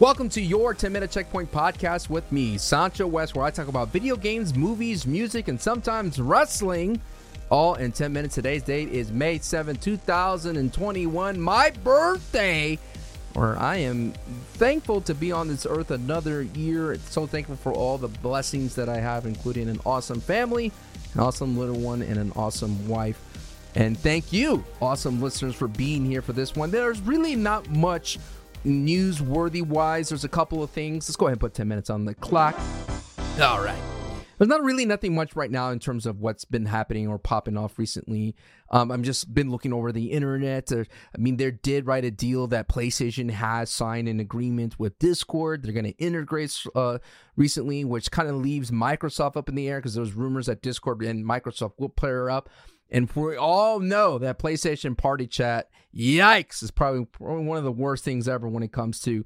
Welcome to your 10 minute checkpoint podcast with me, Sancho West, where I talk about video games, movies, music, and sometimes wrestling. All in 10 minutes. Today's date is May 7, 2021, my birthday, where I am thankful to be on this earth another year. So thankful for all the blessings that I have, including an awesome family, an awesome little one, and an awesome wife. And thank you, awesome listeners, for being here for this one. There's really not much newsworthy wise, there's a couple of things. Let's go ahead and put 10 minutes on the clock. All right. There's not really nothing much right now in terms of what's been happening or popping off recently. Um, I'm just been looking over the internet. I mean, they did write a deal that PlayStation has signed an agreement with Discord. They're going to integrate uh, recently, which kind of leaves Microsoft up in the air because there's rumors that Discord and Microsoft will pair up. And we all know that PlayStation Party Chat, yikes, is probably one of the worst things ever when it comes to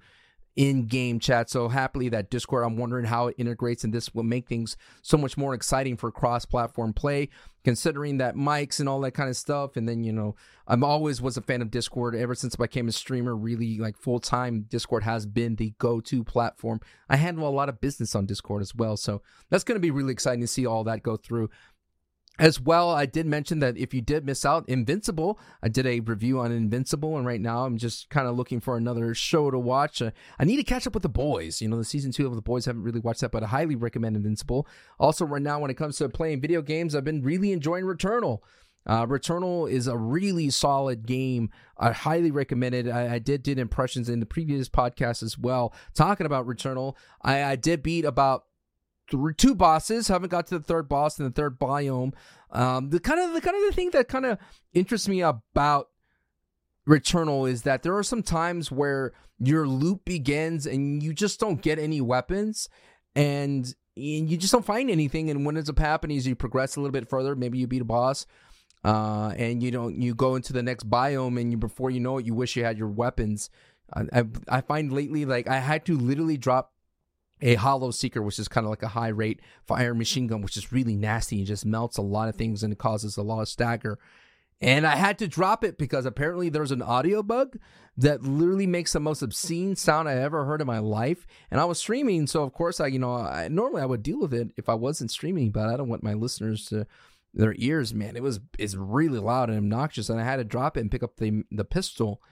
in-game chat. So happily that Discord, I'm wondering how it integrates, and this will make things so much more exciting for cross-platform play, considering that mics and all that kind of stuff. And then you know, I'm always was a fan of Discord ever since I became a streamer. Really, like full time, Discord has been the go-to platform. I handle a lot of business on Discord as well, so that's going to be really exciting to see all that go through. As well, I did mention that if you did miss out, Invincible, I did a review on Invincible, and right now I'm just kind of looking for another show to watch. Uh, I need to catch up with The Boys. You know, the season two of The Boys, I haven't really watched that, but I highly recommend Invincible. Also, right now, when it comes to playing video games, I've been really enjoying Returnal. Uh, Returnal is a really solid game. I highly recommend it. I, I, did did impressions in the previous podcast as well, talking about Returnal. I, I did beat about two bosses. Haven't got to the third boss in the third biome. Um, the kind of the kind of the thing that kind of interests me about Returnal is that there are some times where your loop begins and you just don't get any weapons, and, you just don't find anything. And what ends up happening is you progress a little bit further. Maybe you beat a boss. Uh, and you don't you go into the next biome and you before you know it you wish you had your weapons I, I find lately like I had to literally drop a hollow seeker, which is kind of like a high rate fire machine gun, which is really nasty and just melts a lot of things and it causes a lot of stagger. And I had to drop it because apparently there's an audio bug that literally makes the most obscene sound I ever heard in my life. And I was streaming, so of course I, you know, I, normally I would deal with it if I wasn't streaming, but I don't want my listeners to their ears, man. It was it's really loud and obnoxious, and I had to drop it and pick up the the pistol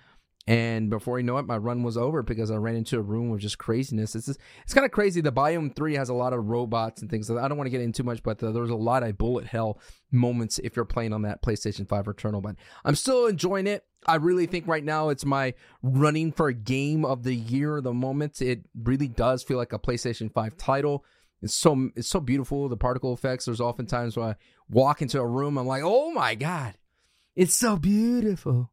and before you know it, my run was over because I ran into a room of just craziness. It's just, it's kind of crazy. The Biome Three has a lot of robots and things. I don't want to get into too much, but the, there's a lot of bullet hell moments if you're playing on that PlayStation Five Returnal. But I'm still enjoying it. I really think right now it's my running for game of the year. The moment it really does feel like a PlayStation Five title. It's so it's so beautiful. The particle effects. There's oftentimes where I walk into a room, I'm like, oh my god, it's so beautiful.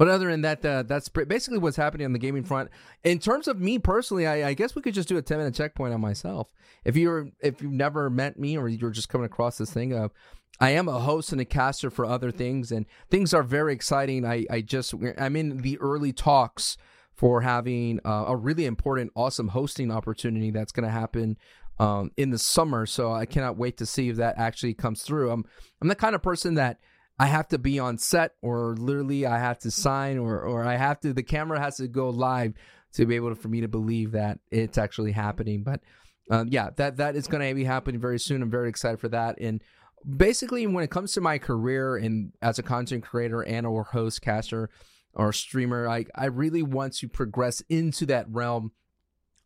But other than that, uh, that's basically what's happening on the gaming front. In terms of me personally, I, I, guess we could just do a ten minute checkpoint on myself. If you're if you've never met me or you're just coming across this thing, uh, I am a host and a caster for other things, and things are very exciting. I I just I'm in the early talks for having uh, a really important, awesome hosting opportunity that's going to happen um, in the summer. So I cannot wait to see if that actually comes through. I'm I'm the kind of person that I have to be on set or literally I have to sign or or I have to the camera has to go live to be able to, for me to believe that it's actually happening. But um, yeah, that that is going to be happening very soon. I'm very excited for that. And basically, when it comes to my career and as a content creator and or host, caster, or streamer, I I really want to progress into that realm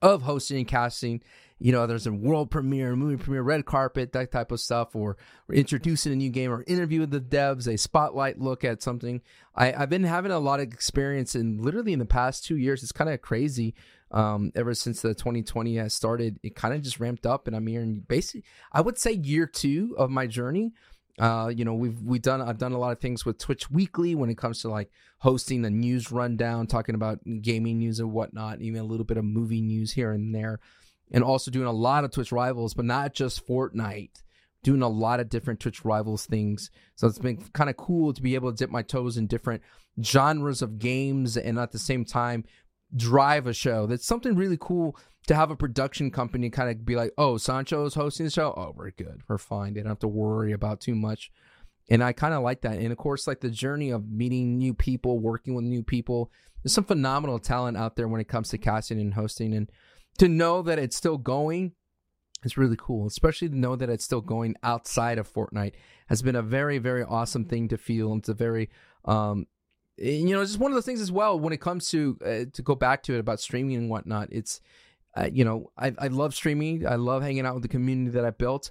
of hosting and casting you know, there's a world premiere, movie premiere, red carpet, that type of stuff, or, introducing a new game, or interview with the devs, a spotlight look at something. I, have been having a lot of experience in literally in the past two years. It's kind of crazy. Um, ever since the 2020 has started, it kind of just ramped up, and I'm here in basically, I would say year two of my journey. Uh, you know, we've we've done I've done a lot of things with Twitch Weekly when it comes to like hosting the news rundown, talking about gaming news and whatnot, even a little bit of movie news here and there and also doing a lot of Twitch rivals, but not just Fortnite. Doing a lot of different Twitch rivals things. So it's been kind of cool to be able to dip my toes in different genres of games and at the same time drive a show. That's something really cool to have a production company kind of be like, oh, Sancho is hosting the show. Oh, we're good. We're fine. They don't have to worry about too much. And I kind of like that. And of course, like the journey of meeting new people, working with new people. There's some phenomenal talent out there when it comes to casting and hosting. And to know that it's still going is really cool, especially to know that it's still going outside of Fortnite has been a very, very awesome thing to feel. It's a very, um, you know, just one of those things as well when it comes to uh, to go back to it about streaming and whatnot. It's, uh, you know, I, I love streaming. I love hanging out with the community that I built.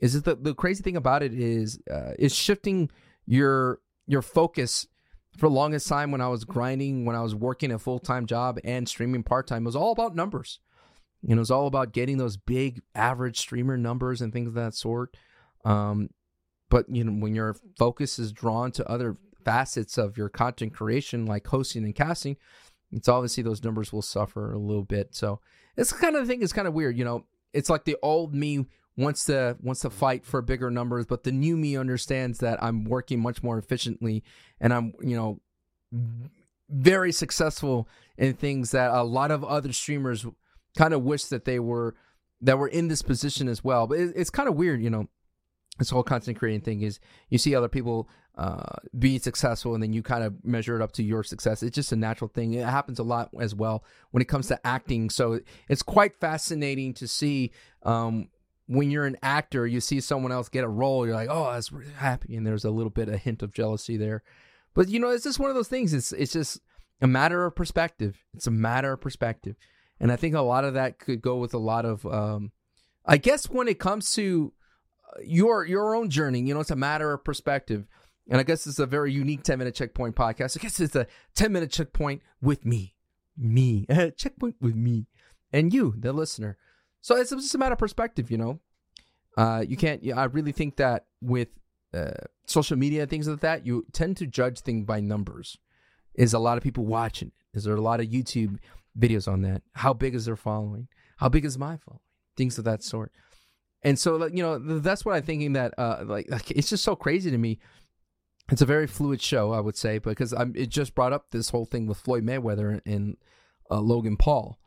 Is it the, the crazy thing about it is uh, is shifting your your focus for the longest time when I was grinding, when I was working a full time job and streaming part time, was all about numbers. You know, it was all about getting those big average streamer numbers and things of that sort. Um, but you know, when your focus is drawn to other facets of your content creation, like hosting and casting, it's obviously those numbers will suffer a little bit. So it's kind of the thing is kind of weird. You know, it's like the old me wants to wants to fight for bigger numbers, but the new me understands that I'm working much more efficiently and I'm you know very successful in things that a lot of other streamers kind of wish that they were that were in this position as well. But it, it's kind of weird, you know. This whole content creating thing is you see other people uh, being successful, and then you kind of measure it up to your success. It's just a natural thing. It happens a lot as well when it comes to acting. So it's quite fascinating to see um, when you're an actor, you see someone else get a role, you're like, oh, that's really happy, and there's a little bit a hint of jealousy there. But you know, it's just one of those things. It's it's just a matter of perspective. It's a matter of perspective. And I think a lot of that could go with a lot of, um, I guess, when it comes to uh, your your own journey, you know, it's a matter of perspective. And I guess it's a very unique 10 minute checkpoint podcast. I guess it's a 10 minute checkpoint with me, me, checkpoint with me, and you, the listener. So it's just a matter of perspective, you know. Uh, you can't. I really think that with uh, social media and things like that, you tend to judge things by numbers. Is a lot of people watching? Is there a lot of YouTube videos on that. How big is their following? How big is my following? Things of that sort. And so, you know, that's what I'm thinking that, uh, like, like, it's just so crazy to me. It's a very fluid show, I would say, because I'm, it just brought up this whole thing with Floyd Mayweather and uh, Logan Paul.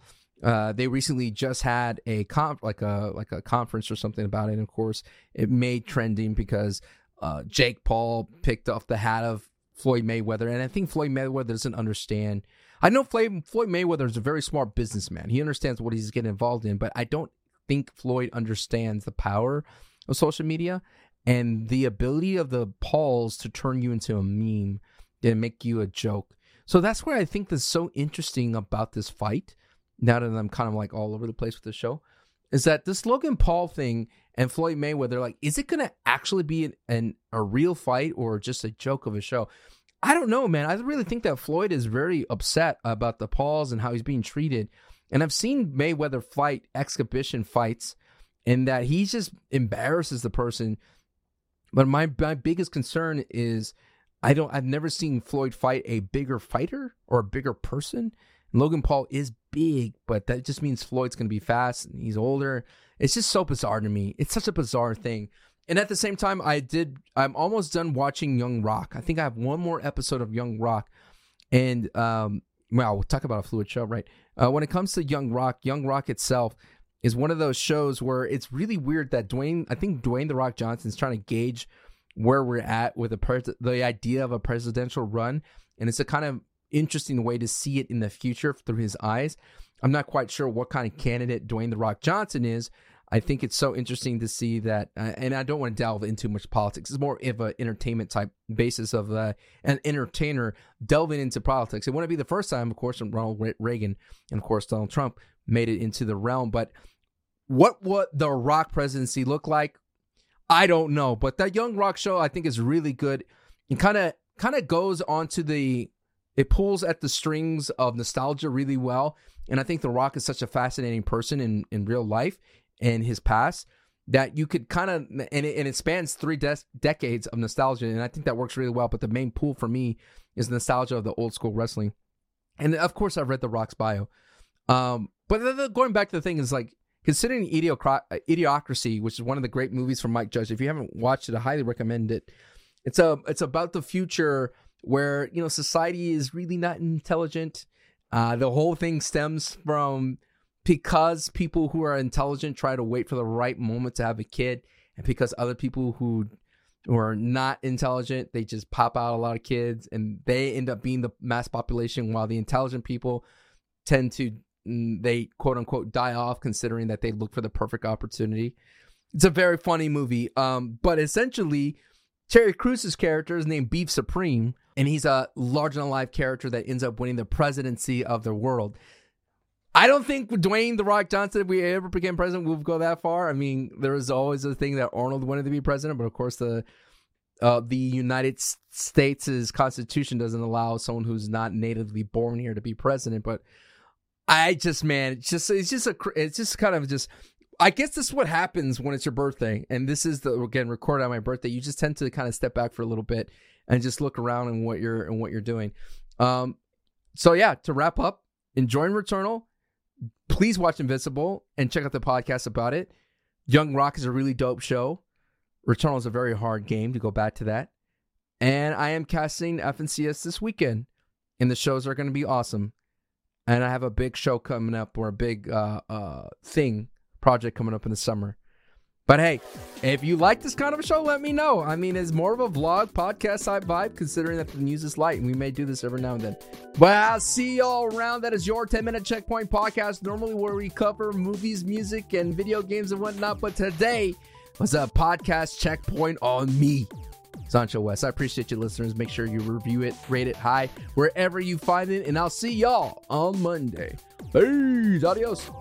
Uh, they recently just had a comp like a like a conference or something about it. And of course, it made trending because uh, Jake Paul picked off the hat of Floyd Mayweather, and I think Floyd Mayweather doesn't understand I know Floyd, Floyd Mayweather is a very smart businessman. He understands what he's getting involved in, but I don't think Floyd understands the power of social media and the ability of the Pauls to turn you into a meme and make you a joke. So that's where I think that's so interesting about this fight. Now that I'm kind of like all over the place with the show, is that this Logan Paul thing and Floyd Mayweather, like, is it going to actually be an, an, a real fight or just a joke of a show? I don't know, man. I really think that Floyd is very upset about the Pauls and how he's being treated. And I've seen Mayweather fight exhibition fights, and that he just embarrasses the person. But my my biggest concern is I don't I've never seen Floyd fight a bigger fighter or a bigger person. Logan Paul is big, but that just means Floyd's going to be fast and he's older. It's just so bizarre to me. It's such a bizarre thing and at the same time, I did. I'm almost done watching Young Rock. I think I have one more episode of Young Rock, and um, well, we'll talk about a fluid show, right? Uh, when it comes to Young Rock, Young Rock itself is one of those shows where it's really weird that Dwayne. I think Dwayne the Rock Johnson is trying to gauge where we're at with a pres- the idea of a presidential run, and it's a kind of interesting way to see it in the future through his eyes. I'm not quite sure what kind of candidate Dwayne the Rock Johnson is, I think it's so interesting to see that, uh, and I don't want to delve into much politics. It's more of an entertainment type basis of uh, an entertainer delving into politics. It wouldn't be the first time, of course, Ronald Reagan and of course Donald Trump made it into the realm. But what would the Rock presidency look like? I don't know. But that Young Rock show, I think, is really good. It kind of kind of goes onto the it pulls at the strings of nostalgia really well. And I think The Rock is such a fascinating person in, in real life in his past that you could kind of and it, and it spans three de- decades of nostalgia and i think that works really well but the main pool for me is nostalgia of the old school wrestling. And of course i've read the rock's bio. Um, but the, going back to the thing is like considering Idiocra- idiocracy which is one of the great movies from mike judge if you haven't watched it i highly recommend it. It's a it's about the future where you know society is really not intelligent. Uh, the whole thing stems from because people who are intelligent try to wait for the right moment to have a kid, and because other people who who are not intelligent. They just pop out a lot of kids, and they end up being the mass population, while the intelligent people tend to mm, they quote unquote die off, considering that they look for the perfect opportunity. It's a very funny movie, um, but essentially, Terry Crews' character is named Beef Supreme, and he's a larger than life character that ends up winning the presidency of the world. I don't think Dwayne the Rock Johnson, if we ever became president, will go that far. I mean, there was always a thing that Arnold wanted to be president, but of course the uh, the United States' constitution doesn't allow someone who's not natively born here to be president. But I just, man, it's just it's just a it's just kind of just. I guess this is what happens when it's your birthday, and this is the again recorded on my birthday. You just tend to kind of step back for a little bit and just look around and what you're and what you're doing. Um, so yeah, to wrap up, enjoying Returnal please watch Invincible and check out the podcast about it. Young Rock is a really dope show. Returnal is a very hard game to go back to that. And I am casting FNCS this weekend, and the shows are going to be awesome. And I have a big show coming up or a big uh, uh, thing project coming up in the summer. But hey, if you like this kind of a show, let me know. I mean, it's more of a vlog podcast type vibe, considering that the news is light, and we may do this every now and then. But I'll see y'all around. That is your 10 minute checkpoint podcast, normally where we cover movies, music, and video games and whatnot. But today was a podcast checkpoint on me, Sancho West. I appreciate you, listeners. Make sure you review it, rate it high wherever you find it, and I'll see y'all on Monday. Peace, adios.